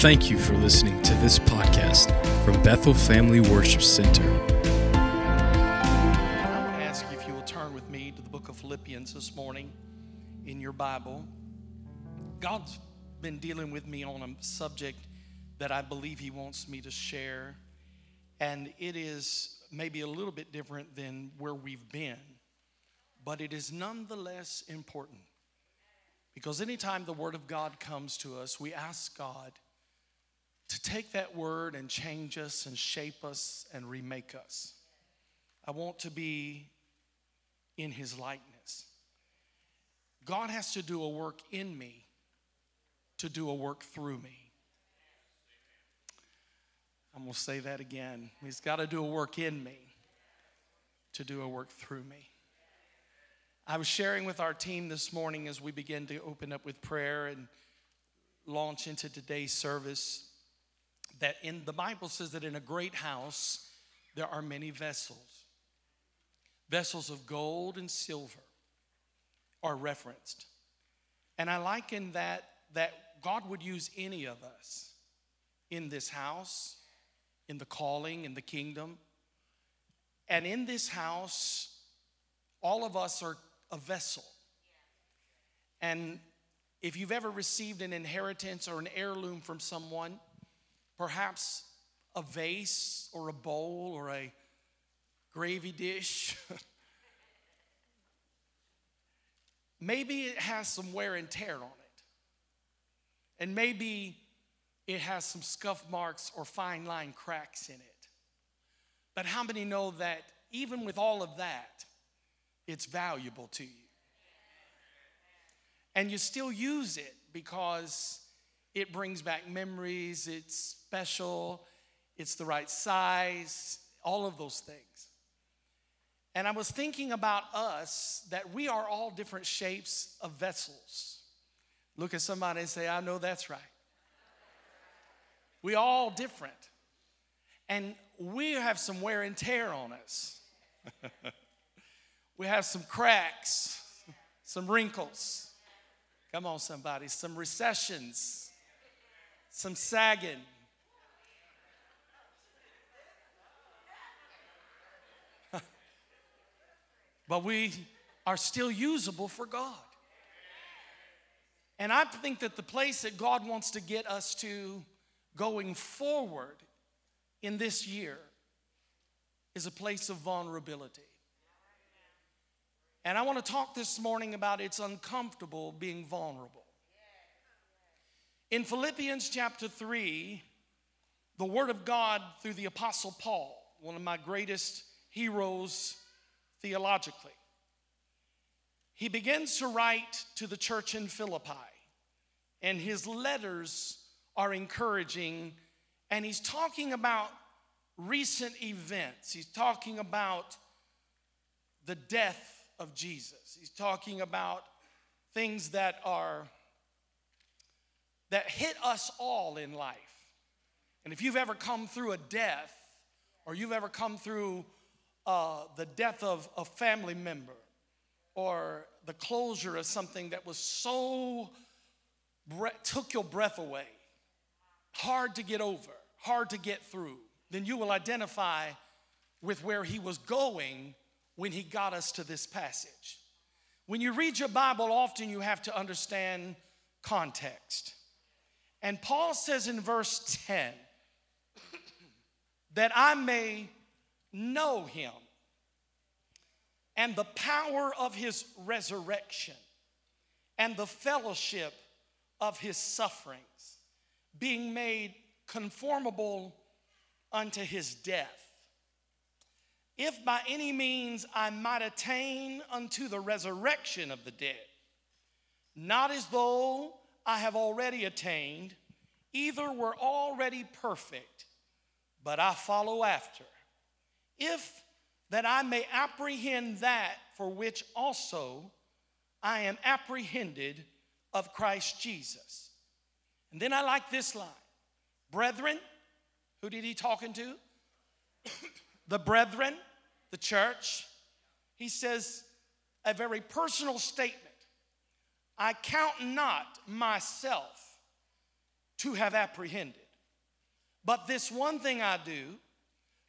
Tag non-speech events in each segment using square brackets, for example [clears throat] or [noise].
Thank you for listening to this podcast from Bethel Family Worship Center. I want to ask you if you will turn with me to the book of Philippians this morning in your Bible. God's been dealing with me on a subject that I believe He wants me to share, and it is maybe a little bit different than where we've been, but it is nonetheless important. Because anytime the Word of God comes to us, we ask God to take that word and change us and shape us and remake us. I want to be in his likeness. God has to do a work in me to do a work through me. I'm going to say that again. He's got to do a work in me to do a work through me. I was sharing with our team this morning as we begin to open up with prayer and launch into today's service that in the Bible says that in a great house there are many vessels. Vessels of gold and silver are referenced. And I liken that that God would use any of us in this house, in the calling, in the kingdom. And in this house, all of us are a vessel. And if you've ever received an inheritance or an heirloom from someone, perhaps a vase or a bowl or a gravy dish. [laughs] maybe it has some wear and tear on it. And maybe it has some scuff marks or fine line cracks in it. But how many know that even with all of that, it's valuable to you? And you still use it because it brings back memories, it's special, it's the right size, all of those things. And I was thinking about us that we are all different shapes of vessels. Look at somebody and say, I know that's right. We all different. And we have some wear and tear on us. [laughs] we have some cracks, some wrinkles. Come on, somebody, some recessions some sagging. [laughs] but we are still usable for God. And I think that the place that God wants to get us to going forward in this year is a place of vulnerability. And I want to talk this morning about it's uncomfortable being vulnerable. In Philippians chapter 3, the Word of God through the Apostle Paul, one of my greatest heroes theologically, he begins to write to the church in Philippi, and his letters are encouraging, and he's talking about recent events. He's talking about the death of Jesus, he's talking about things that are that hit us all in life. And if you've ever come through a death, or you've ever come through uh, the death of a family member, or the closure of something that was so took your breath away, hard to get over, hard to get through, then you will identify with where he was going when he got us to this passage. When you read your Bible, often you have to understand context. And Paul says in verse 10 that I may know him and the power of his resurrection and the fellowship of his sufferings, being made conformable unto his death. If by any means I might attain unto the resurrection of the dead, not as though I have already attained, either were already perfect, but I follow after. If that I may apprehend that for which also I am apprehended of Christ Jesus. And then I like this line Brethren, who did he talking to? [coughs] the brethren, the church. He says a very personal statement I count not myself to have apprehended. But this one thing I do,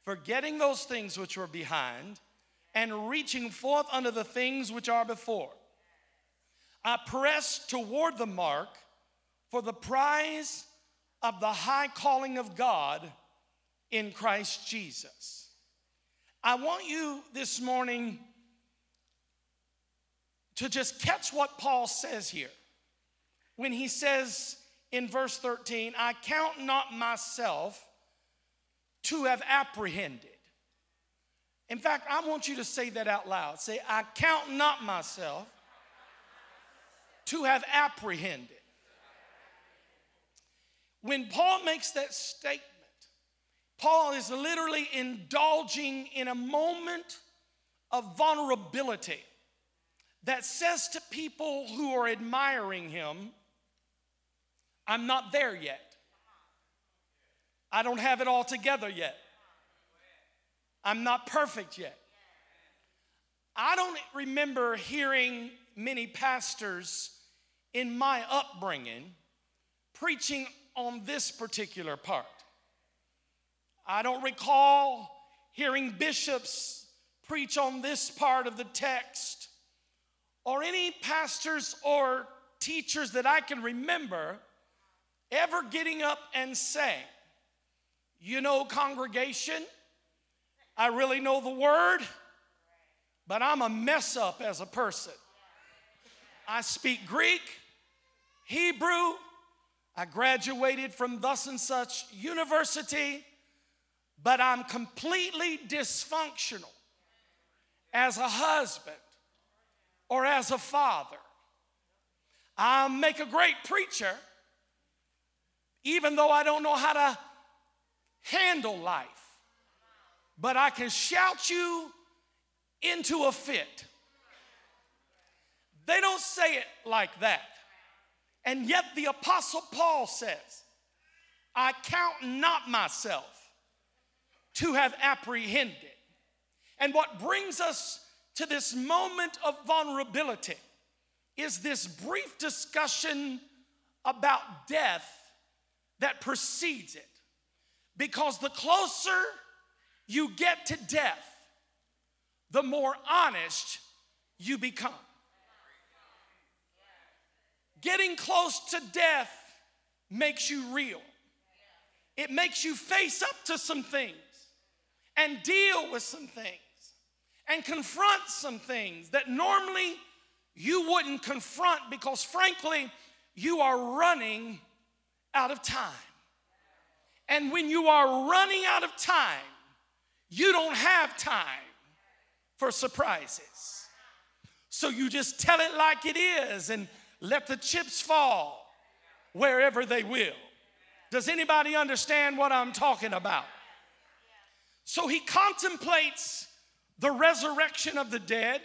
forgetting those things which were behind and reaching forth unto the things which are before. I press toward the mark for the prize of the high calling of God in Christ Jesus. I want you this morning to just catch what Paul says here. When he says in verse 13, I count not myself to have apprehended. In fact, I want you to say that out loud. Say, I count not myself to have apprehended. When Paul makes that statement, Paul is literally indulging in a moment of vulnerability that says to people who are admiring him, I'm not there yet. I don't have it all together yet. I'm not perfect yet. I don't remember hearing many pastors in my upbringing preaching on this particular part. I don't recall hearing bishops preach on this part of the text or any pastors or teachers that I can remember ever getting up and saying, You know, congregation, I really know the word, but I'm a mess up as a person. I speak Greek, Hebrew, I graduated from thus and such university, but I'm completely dysfunctional as a husband or as a father. I make a great preacher, even though I don't know how to handle life. But I can shout you into a fit. They don't say it like that. And yet the Apostle Paul says, I count not myself to have apprehended. And what brings us to this moment of vulnerability is this brief discussion about death that precedes it. Because the closer you get to death, the more honest you become. Getting close to death makes you real. It makes you face up to some things and deal with some things and confront some things that normally you wouldn't confront because, frankly, you are running out of time. And when you are running out of time, you don't have time for surprises. So you just tell it like it is and let the chips fall wherever they will. Does anybody understand what I'm talking about? So he contemplates the resurrection of the dead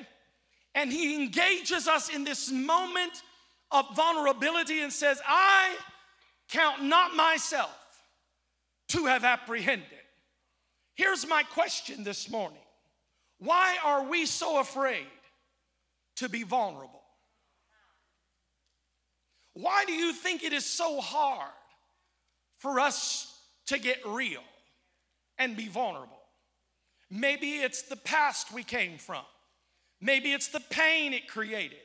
and he engages us in this moment of vulnerability and says, I count not myself to have apprehended. Here's my question this morning Why are we so afraid to be vulnerable? Why do you think it is so hard for us to get real and be vulnerable? Maybe it's the past we came from. Maybe it's the pain it created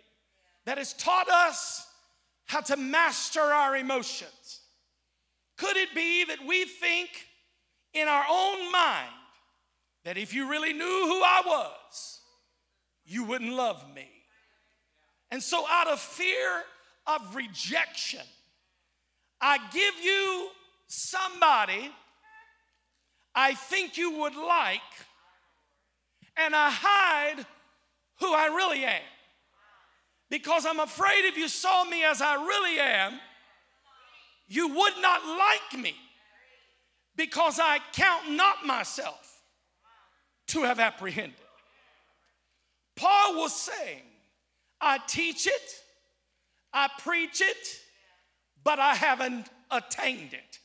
that has taught us how to master our emotions. Could it be that we think in our own mind that if you really knew who I was, you wouldn't love me? And so, out of fear of rejection. I give you somebody I think you would like, and I hide who I really am. Because I'm afraid if you saw me as I really am, you would not like me because I count not myself to have apprehended. Paul was saying, I teach it, I preach it, but I haven't attained it.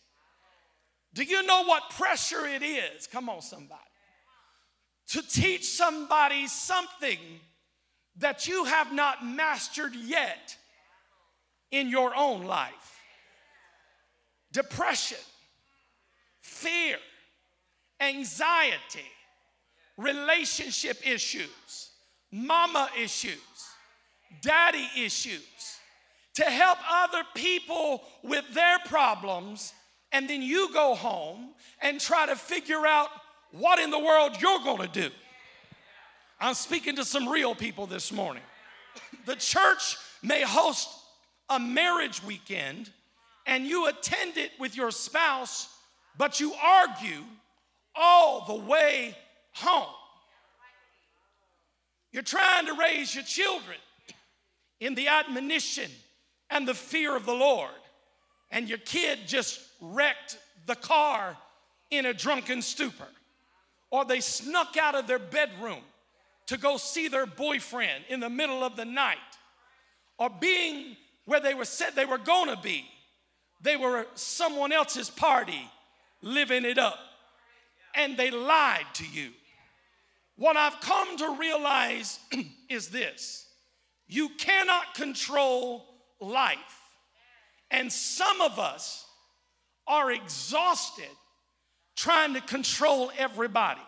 Do you know what pressure it is? Come on, somebody. To teach somebody something that you have not mastered yet in your own life. depression, fear, anxiety, relationship issues, mama issues, daddy issues, to help other people with their problems, and then you go home and try to figure out what in the world you're gonna do. I'm speaking to some real people this morning. The church may host a marriage weekend and you attend it with your spouse, but you argue all the way home. You're trying to raise your children in the admonition and the fear of the Lord, and your kid just wrecked the car in a drunken stupor, or they snuck out of their bedroom to go see their boyfriend in the middle of the night, or being where they were said they were gonna be, they were someone else's party living it up, and they lied to you. What I've come to realize [clears throat] is this you cannot control life. And some of us are exhausted trying to control everybody.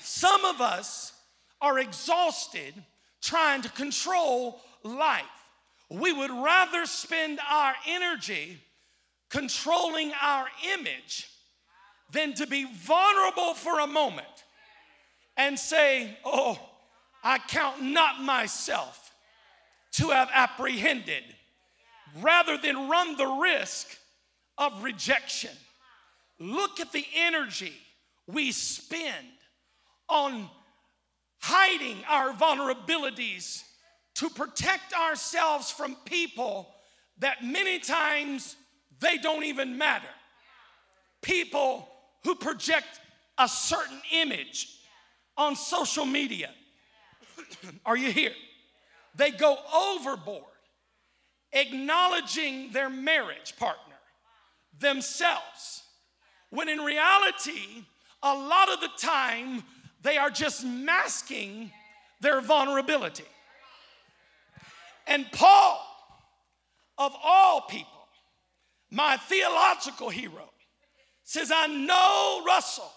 Some of us are exhausted trying to control life. We would rather spend our energy controlling our image than to be vulnerable for a moment and say, Oh, I count not myself to have apprehended, rather than run the risk of rejection. Look at the energy we spend on hiding our vulnerabilities to protect ourselves from people that many times they don't even matter. People who project a certain image on social media. [clears throat] Are you here? They go overboard, acknowledging their marriage partner, themselves, when in reality, a lot of the time, they are just masking their vulnerability. And Paul, of all people, my theological hero, says, I know, Russell,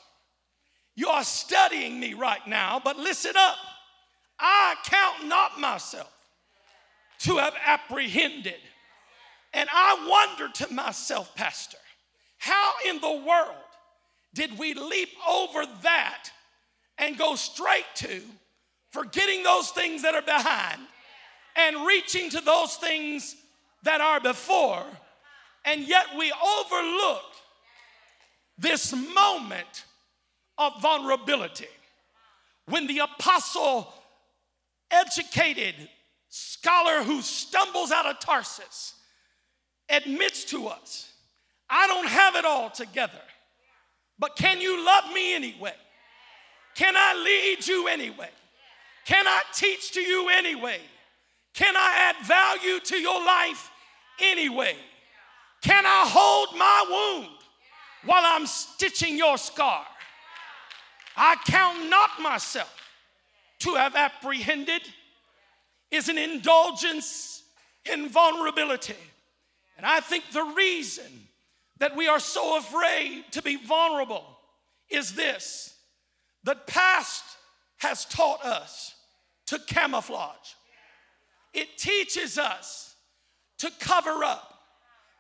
you are studying me right now, but listen up. I count not myself to have apprehended. And I wonder to myself, Pastor, how in the world did we leap over that and go straight to forgetting those things that are behind and reaching to those things that are before, and yet we overlook this moment of vulnerability. When the apostle educated scholar who stumbles out of Tarsus admits to us, I don't have it all together, but can you love me anyway? Can I lead you anyway? Can I teach to you anyway? Can I add value to your life anyway? Can I hold my wound while I'm stitching your scar? I count not myself to have apprehended is an indulgence in vulnerability. And I think the reason that we are so afraid to be vulnerable is this the past has taught us to camouflage, it teaches us to cover up.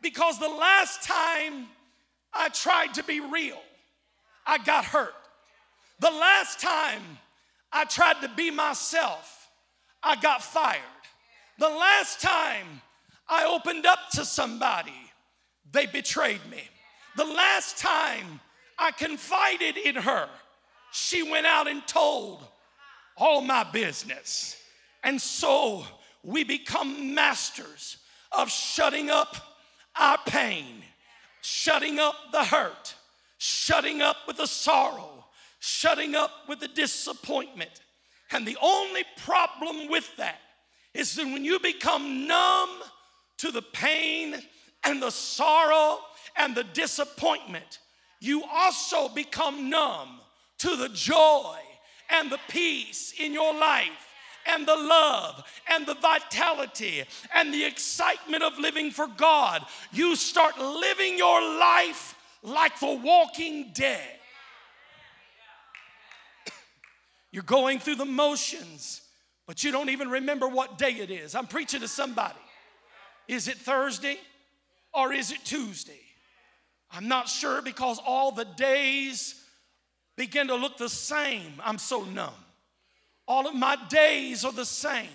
Because the last time I tried to be real, I got hurt. The last time I tried to be myself, I got fired. The last time I opened up to somebody, they betrayed me. The last time I confided in her, she went out and told all my business. And so we become masters of shutting up our pain, shutting up the hurt, shutting up with the sorrow, shutting up with the disappointment. And the only problem with that is that when you become numb to the pain and the sorrow and the disappointment, you also become numb to the joy and the peace in your life and the love and the vitality and the excitement of living for God. You start living your life like the walking dead. [coughs] You're going through the motions, but you don't even remember what day it is. I'm preaching to somebody. Is it Thursday or is it Tuesday? I'm not sure because all the days begin to look the same. I'm so numb. All of my days are the same.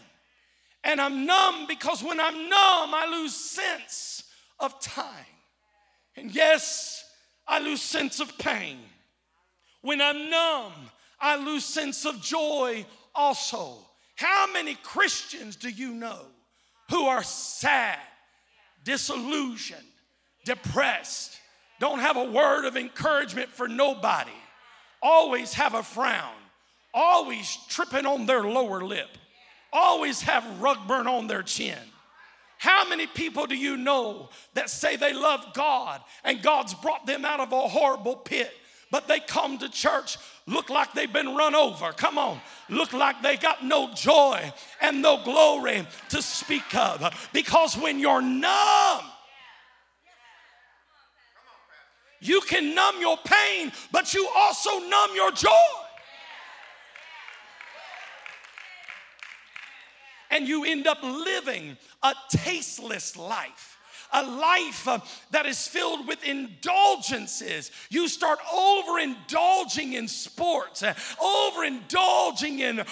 And I'm numb because when I'm numb, I lose sense of time. And yes, I lose sense of pain. When I'm numb, I lose sense of joy also. How many Christians do you know who are sad, disillusioned, depressed, don't have a word of encouragement for nobody, always have a frown, always tripping on their lower lip, always have rug burn on their chin? How many people do you know that say they love God and God's brought them out of a horrible pit, but they come to church look like they've been run over? Come on, look like they got no joy and no glory to speak of. Because when you're numb, you can numb your pain, but you also numb your joy. and you end up living a tasteless life a life uh, that is filled with indulgences. You start overindulging in sports, uh, overindulging in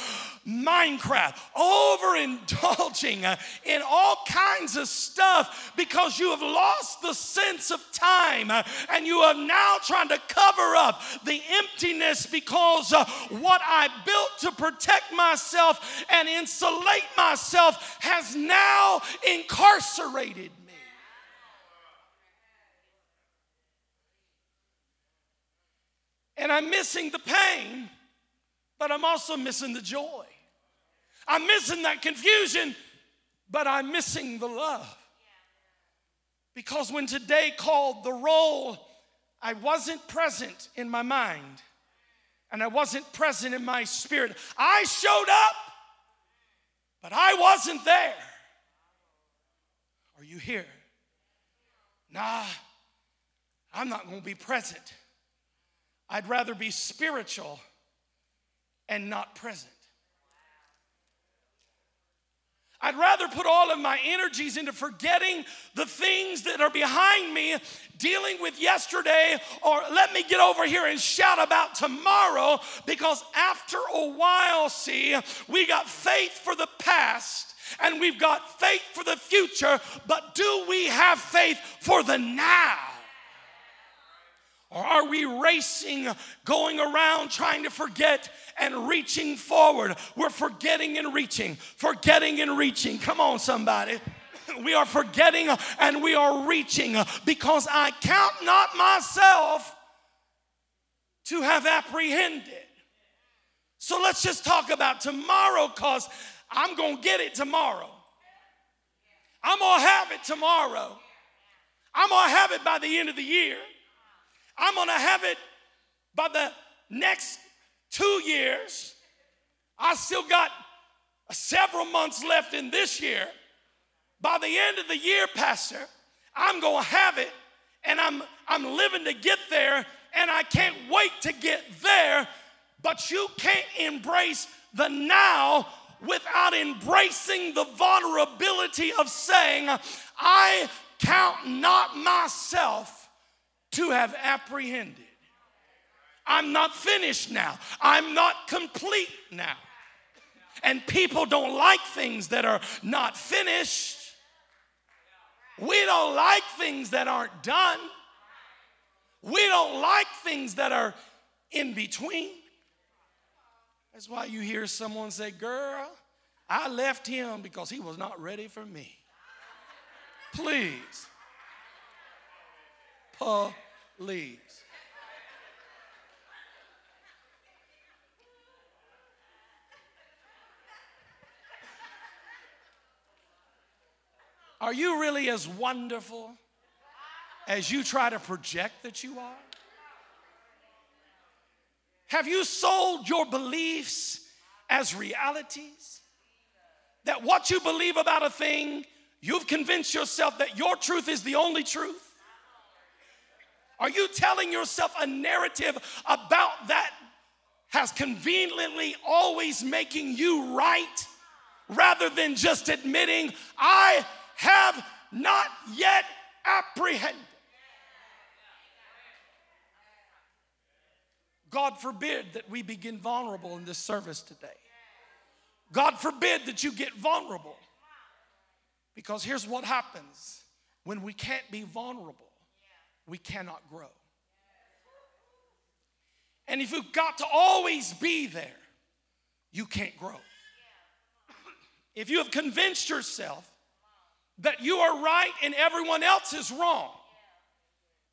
Minecraft, overindulging uh, in all kinds of stuff because you have lost the sense of time uh, and you are now trying to cover up the emptiness because uh, what I built to protect myself and insulate myself has now incarcerated me. And I'm missing the pain, but I'm also missing the joy. I'm missing that confusion, but I'm missing the love. Because when today called the roll, I wasn't present in my mind and I wasn't present in my spirit. I showed up, but I wasn't there. Are you here? Nah, I'm not going to be present. I'd rather be spiritual and not present. I'd rather put all of my energies into forgetting the things that are behind me, dealing with yesterday, or let me get over here and shout about tomorrow because after a while, see, we got faith for the past and we've got faith for the future, but do we have faith for the now? Or are we racing, going around trying to forget and reaching forward? We're forgetting and reaching, forgetting and reaching. Come on, somebody. [laughs] We are forgetting and we are reaching because I count not myself to have apprehended. So let's just talk about tomorrow because I'm going to get it tomorrow. I'm going to have it tomorrow. I'm going to have it by the end of the year. I'm gonna have it by the next two years. I still got several months left in this year. By the end of the year, Pastor, I'm gonna have it and I'm, I'm living to get there and I can't wait to get there. But you can't embrace the now without embracing the vulnerability of saying, I count not myself to have apprehended. I'm not finished now. I'm not complete now. And people don't like things that are not finished. We don't like things that aren't done. We don't like things that are in between. That's why you hear someone say, Girl, I left him because he was not ready for me. Please please. Are you really as wonderful as you try to project that you are? Have you sold your beliefs as realities? that what you believe about a thing, you've convinced yourself that your truth is the only truth? Are you telling yourself a narrative about that has conveniently always making you right rather than just admitting, I have not yet apprehended? God forbid that we begin vulnerable in this service today. God forbid that you get vulnerable. Because here's what happens when we can't be vulnerable, we cannot grow. And if you've got to always be there, you can't grow. If you have convinced yourself that you are right and everyone else is wrong,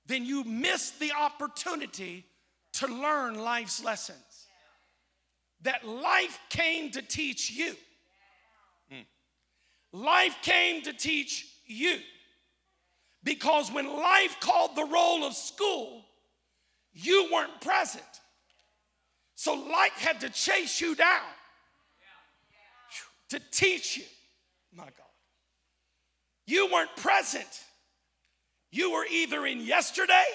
then you miss the opportunity to learn life's lessons. That life came to teach you. Hmm. Life came to teach you. Because when life called the roll of school, you weren't present. So life had to chase you down to teach you. My God. You weren't present. You were either in yesterday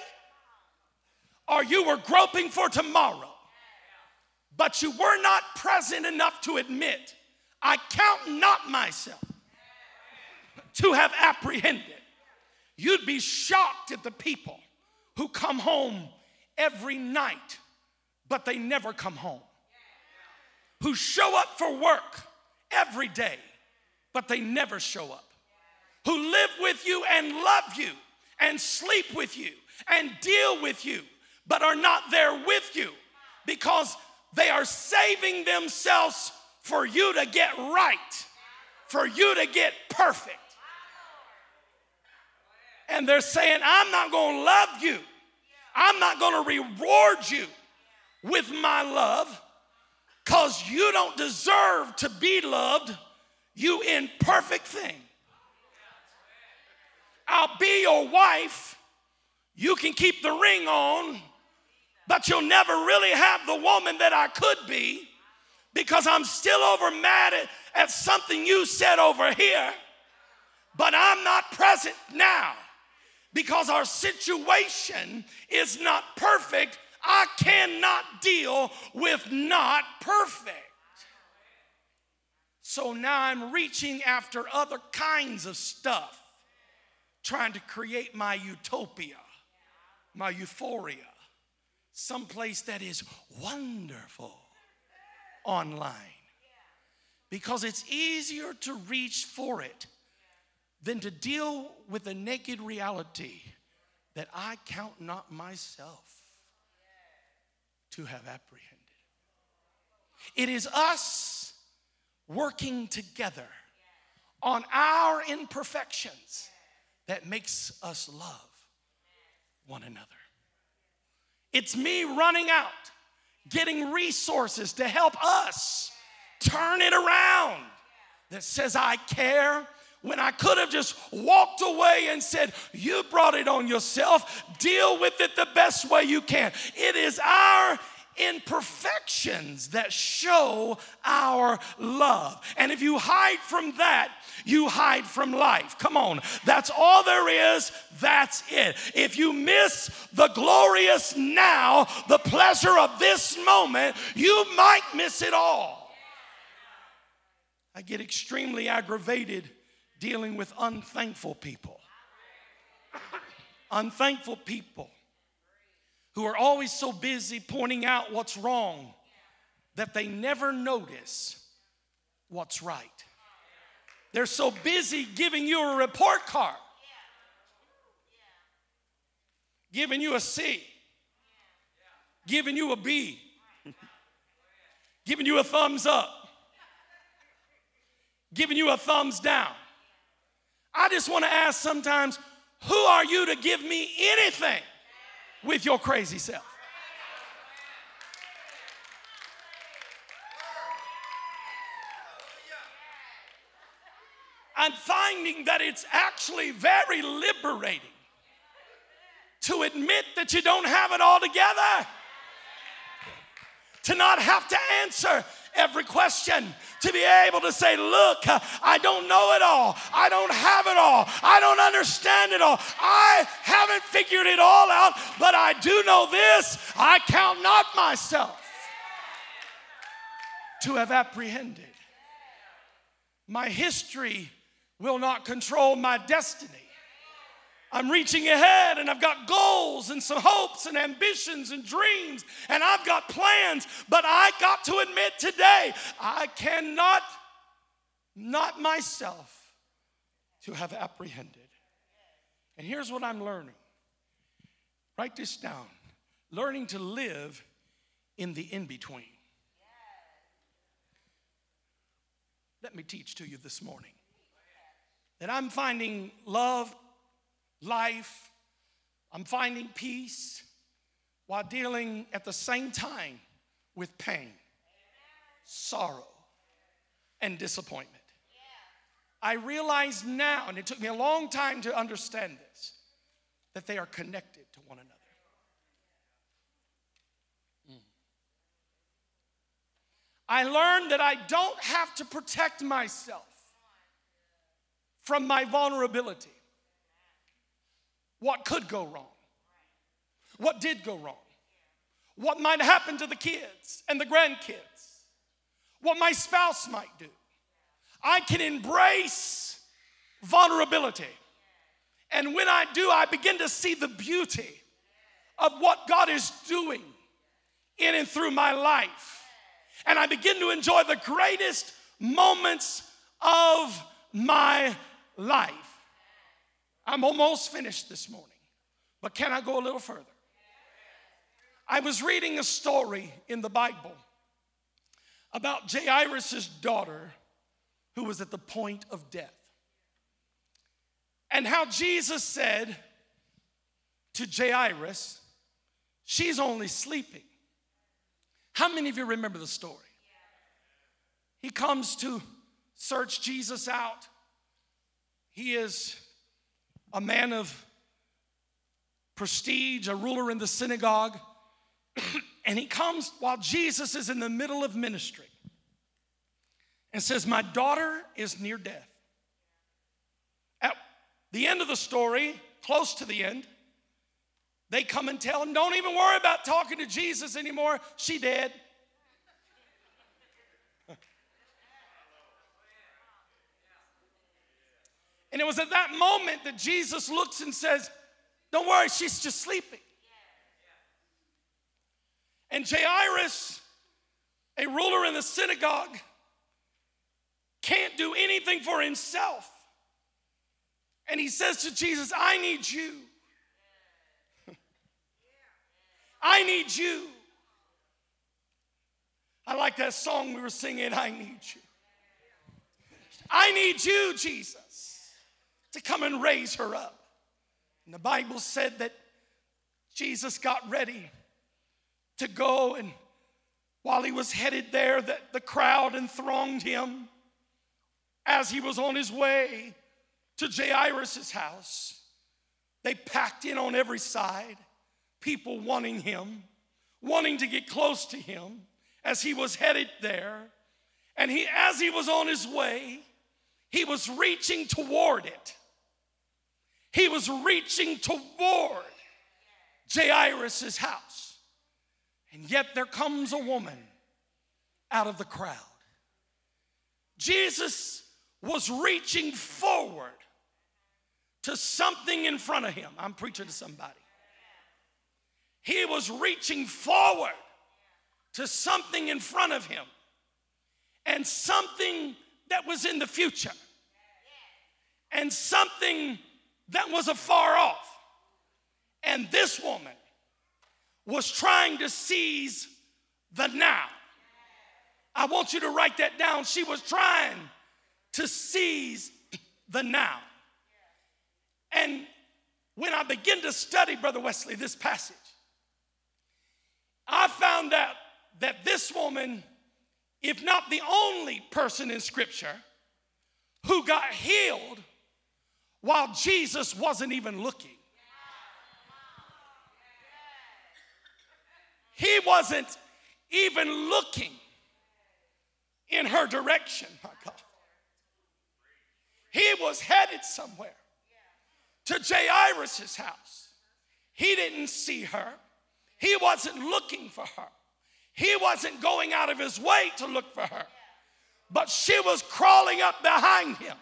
or you were groping for tomorrow, but you were not present enough to admit, I count not myself to have apprehended. You'd be shocked at the people who come home every night, but they never come home. Who show up for work every day, but they never show up. Who live with you and love you and sleep with you and deal with you, but are not there with you because they are saving themselves for you to get right, for you to get perfect. And they're saying, I'm not gonna love you, I'm not gonna reward you with my love because you don't deserve to be loved, you imperfect thing. I'll be your wife. You can keep the ring on, but you'll never really have the woman that I could be because I'm still over mad at, at something you said over here, but I'm not present now because our situation is not perfect. I cannot deal with not perfect. So now I'm reaching after other kinds of stuff, trying to create my utopia, my euphoria, someplace that is wonderful online. Because it's easier to reach for it than to deal with the naked reality that I count not myself to have apprehended. It is us working together on our imperfections that makes us love one another. It's me running out, getting resources to help us turn it around that says, I care. When I could have just walked away and said, You brought it on yourself, deal with it the best way you can. It is our imperfections that show our love. And if you hide from that, you hide from life. Come on, that's all there is. That's it. If you miss the glorious now, the pleasure of this moment, you might miss it all. I get extremely aggravated dealing with unthankful people. unthankful people who are always so busy pointing out what's wrong that they never notice what's right. They're so busy giving you a report card, giving you a C, giving you a B, giving you a thumbs up, giving you a thumbs down. I just want to ask sometimes, who are you to give me anything with your crazy self? I'm finding that it's actually very liberating to admit that you don't have it all together, to not have to answer every question, to be able to say, Look, I don't know it all. I don't have it all. I don't understand it all. I haven't figured it all out, but I do know this I count not myself to have apprehended. My history will not control my destiny. I'm reaching ahead and I've got goals and some hopes and ambitions and dreams and I've got plans, but I got to admit today, I cannot, not myself, to have apprehended. And here's what I'm learning write this down learning to live in the in between. Let me teach to you this morning that I'm finding love life. I'm finding peace while dealing at the same time with pain, sorrow, and disappointment. I realize now, and it took me a long time to understand this, that they are connected to one another. Mm. I learned that I don't have to protect myself from my vulnerability what could go wrong, what did go wrong, what might happen to the kids and the grandkids, what my spouse might do. I can embrace vulnerability. And when I do, I begin to see the beauty of what God is doing in and through my life. And I begin to enjoy the greatest moments of my life. I'm almost finished this morning, but can I go a little further? I was reading a story in the Bible about Jairus' daughter who was at the point of death. And how Jesus said to Jairus, She's only sleeping. How many of you remember the story? He comes to search Jesus out. He is a man of prestige, a ruler in the synagogue. [clears throat] and he comes while Jesus is in the middle of ministry and says, My daughter is near death. At the end of the story, close to the end, they come and tell him, Don't even worry about talking to Jesus anymore. She dead. And it was at that moment that Jesus looks and says, Don't worry, she's just sleeping. And Jairus, a ruler in the synagogue, can't do anything for himself. And he says to Jesus, I need you. I need you. I like that song we were singing, I need you. I need you, Jesus to come and raise her up. And the Bible said that Jesus got ready to go, and while he was headed there, that the crowd enthronged him as he was on his way to Jairus' house. They packed in on every side, people wanting him, wanting to get close to him as he was headed there. And he, as he was on his way, he was reaching toward it. He was reaching toward Jairus' house. And yet there comes a woman out of the crowd. Jesus was reaching forward to something in front of him. I'm preaching to somebody. He was reaching forward to something in front of him and something that was in the future and something that was afar off. And this woman was trying to seize the now. I want you to write that down. She was trying to seize the now. And when I begin to study, Brother Wesley, this passage, I found out that this woman, if not the only person in Scripture who got healed while Jesus wasn't even looking. He wasn't even looking in her direction, my God. He was headed somewhere to Jairus' house. He didn't see her, he wasn't looking for her, he wasn't going out of his way to look for her, but she was crawling up behind him.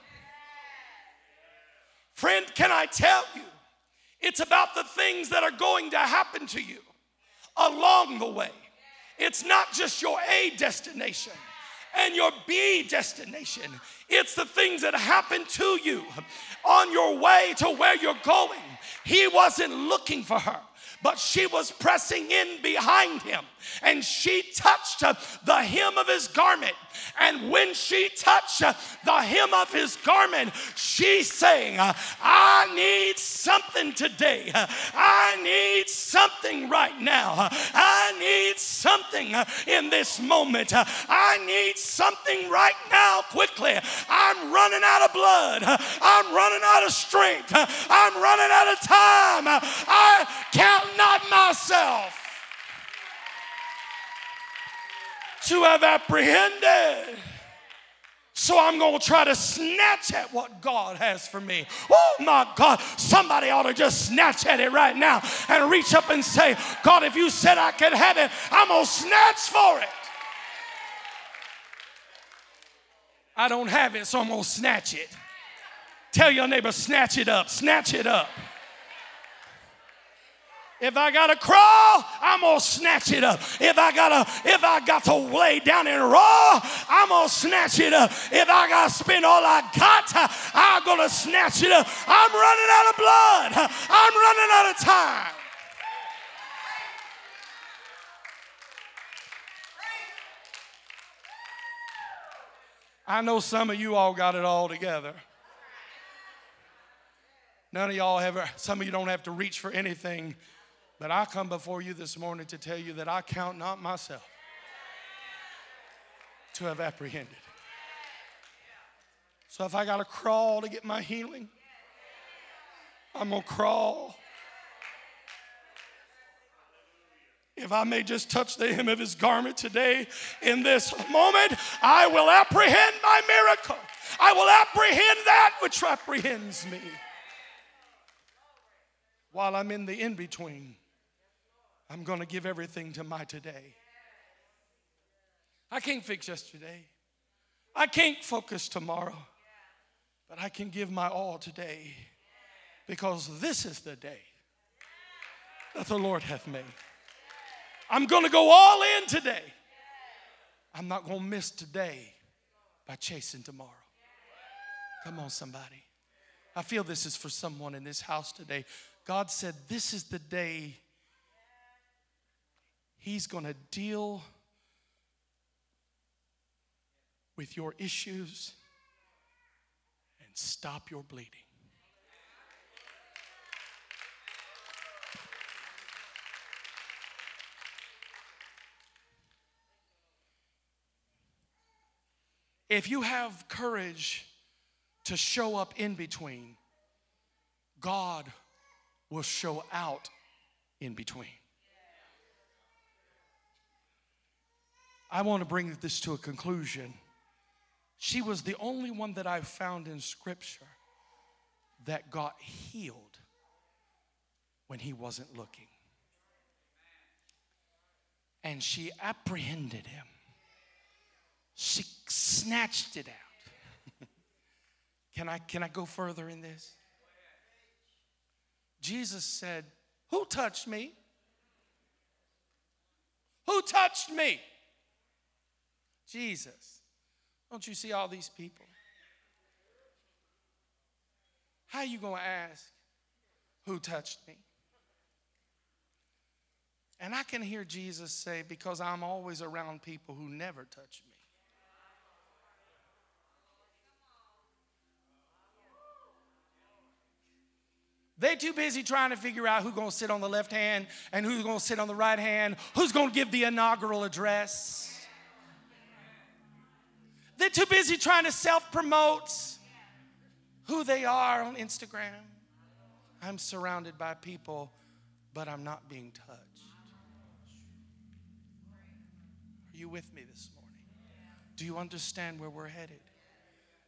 Friend, can I tell you? It's about the things that are going to happen to you along the way. It's not just your A destination and your B destination. It's the things that happen to you on your way to where you're going. He wasn't looking for her but she was pressing in behind him and she touched uh, the hem of his garment. And when she touched uh, the hem of his garment, she sang, uh, I need something today. I need something right now. I need something in this moment. I need something right now quickly. I'm running out of blood. I'm running out of strength. I'm running out of time. I not myself to have apprehended. So I'm going to try to snatch at what God has for me. Oh my God, somebody ought to just snatch at it right now and reach up and say, God, if you said I could have it, I'm going to snatch for it. I don't have it, so I'm going to snatch it. Tell your neighbor, snatch it up, snatch it up. If I gotta crawl, I'm gonna snatch it up. If I gotta, if I got to lay down and raw, I'm gonna snatch it up. If I gotta spend all I got, I'm gonna snatch it up. I'm running out of blood. I'm running out of time. I know some of you all got it all together. None of y'all have, some of you don't have to reach for anything but I come before you this morning to tell you that I count not myself to have apprehended. So if I got to crawl to get my healing, I'm going to crawl. If I may just touch the hem of his garment today in this moment, I will apprehend my miracle. I will apprehend that which apprehends me while I'm in the in between. I'm going to give everything to my today. I can't fix yesterday. I can't focus tomorrow. But I can give my all today because this is the day that the Lord hath made. I'm going to go all in today. I'm not going to miss today by chasing tomorrow. Come on, somebody. I feel this is for someone in this house today. God said, This is the day He's going to deal with your issues and stop your bleeding. If you have courage to show up in between, God will show out in between. I want to bring this to a conclusion. She was the only one that I've found in Scripture that got healed when he wasn't looking. And she apprehended him, she snatched it out. [laughs] can, I, can I go further in this? Jesus said, Who touched me? Who touched me? Jesus. Don't you see all these people? How you going to ask who touched me? And I can hear Jesus say, because I'm always around people who never touch me. They're too busy trying to figure out who's going to sit on the left hand and who's going to sit on the right hand, who's going to give the inaugural address. They're too busy trying to self promote who they are on Instagram. I'm surrounded by people, but I'm not being touched. Are you with me this morning? Do you understand where we're headed?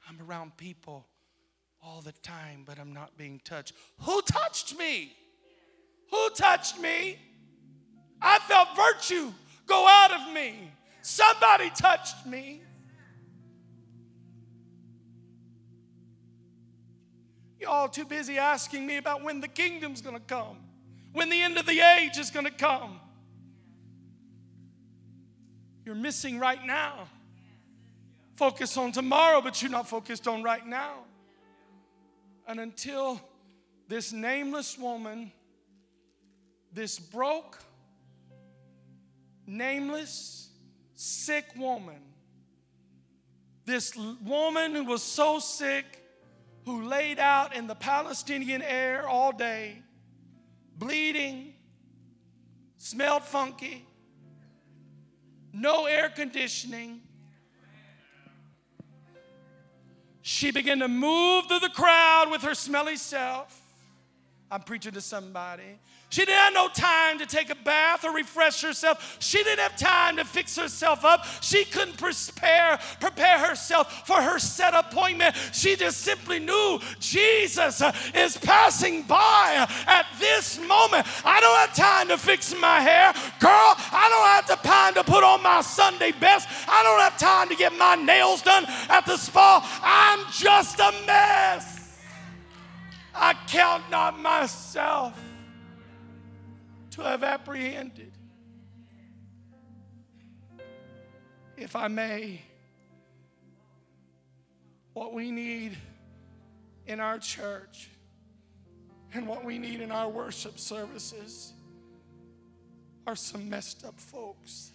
I'm around people all the time, but I'm not being touched. Who touched me? Who touched me? I felt virtue go out of me. Somebody touched me. Y'all too busy asking me about when the kingdom's gonna come, when the end of the age is gonna come. You're missing right now. Focus on tomorrow, but you're not focused on right now. And until this nameless woman, this broke, nameless, sick woman, this woman who was so sick, who laid out in the Palestinian air all day, bleeding, smelled funky, no air conditioning. She began to move through the crowd with her smelly self. I'm preaching to somebody. She didn't have no time to take a bath or refresh herself. She didn't have time to fix herself up. She couldn't prepare, prepare herself for her set appointment. She just simply knew Jesus uh, is passing by at this moment. I don't have time to fix my hair. Girl, I don't have the time to put on my Sunday best. I don't have time to get my nails done at the spa. I'm just a mess. I count not myself to have apprehended. If I may, what we need in our church and what we need in our worship services are some messed up folks.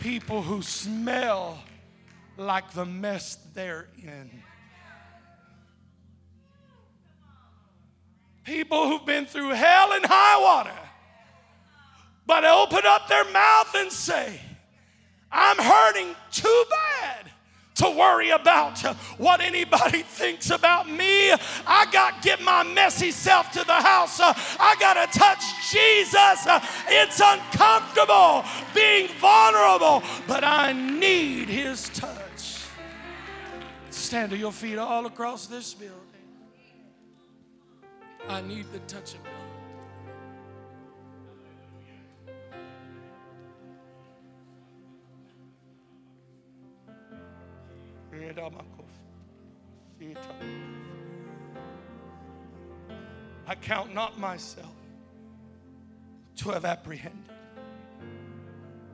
People who smell like the mess they're in. People who've been through hell and high water, but open up their mouth and say, I'm hurting too bad to worry about what anybody [laughs] thinks about me. I got to get my messy self to the house. I got to touch Jesus. It's uncomfortable being vulnerable, but I need his touch. Stand to your feet all across this building. I need the touch of God. I count not myself to have apprehended.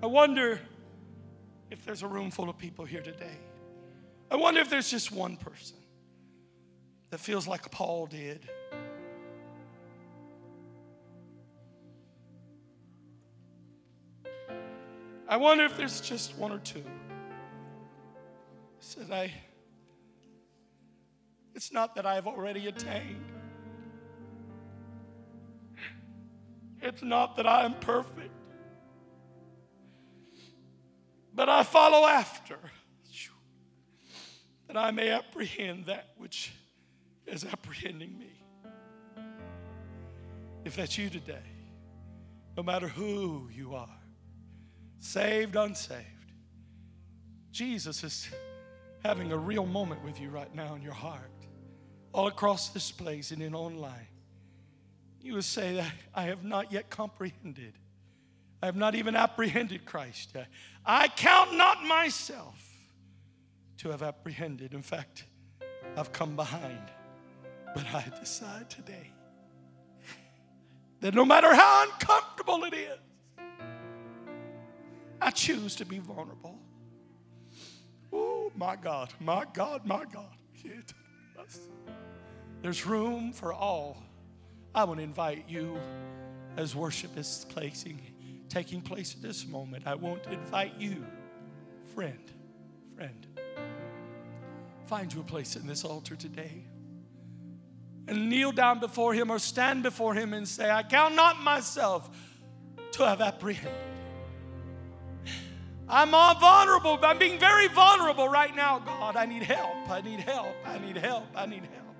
I wonder if there's a room full of people here today. I wonder if there's just one person that feels like Paul did. I wonder if there's just one or two. Said I, it's not that I've already attained. It's not that I am perfect. But I follow after that I may apprehend that which is apprehending me. If that's you today, no matter who you are, saved, unsaved. Jesus is having a real moment with you right now in your heart, all across this place and in online. You would say that I have not yet comprehended. I have not even apprehended Christ. I count not myself to have apprehended. In fact, I've come behind. But I decide today that no matter how uncomfortable it is, I choose to be vulnerable. Oh, my God, my God, my God. There's room for all. I want to invite you as worship is placing, taking place at this moment. I want to invite you, friend, friend, find you a place in this altar today and kneel down before Him or stand before Him and say, I count not myself to have apprehended. I'm all vulnerable. I'm being very vulnerable right now, God. I need help. I need help. I need help. I need help.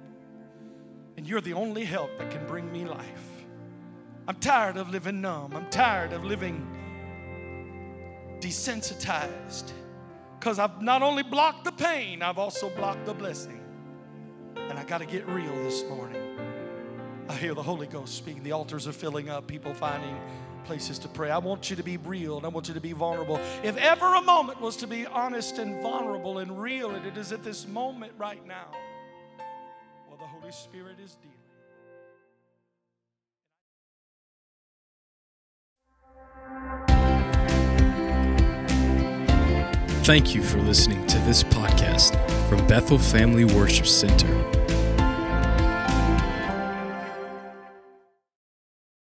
And you're the only help that can bring me life. I'm tired of living numb. I'm tired of living desensitized because I've not only blocked the pain, I've also blocked the blessing. And I got to get real this morning. I hear the Holy Ghost speaking. The altars are filling up, people finding places to pray. I want you to be real and I want you to be vulnerable. If ever a moment was to be honest and vulnerable and real, and it is at this moment right now, well, the Holy Spirit is dealing. Thank you for listening to this podcast from Bethel Family Worship Center.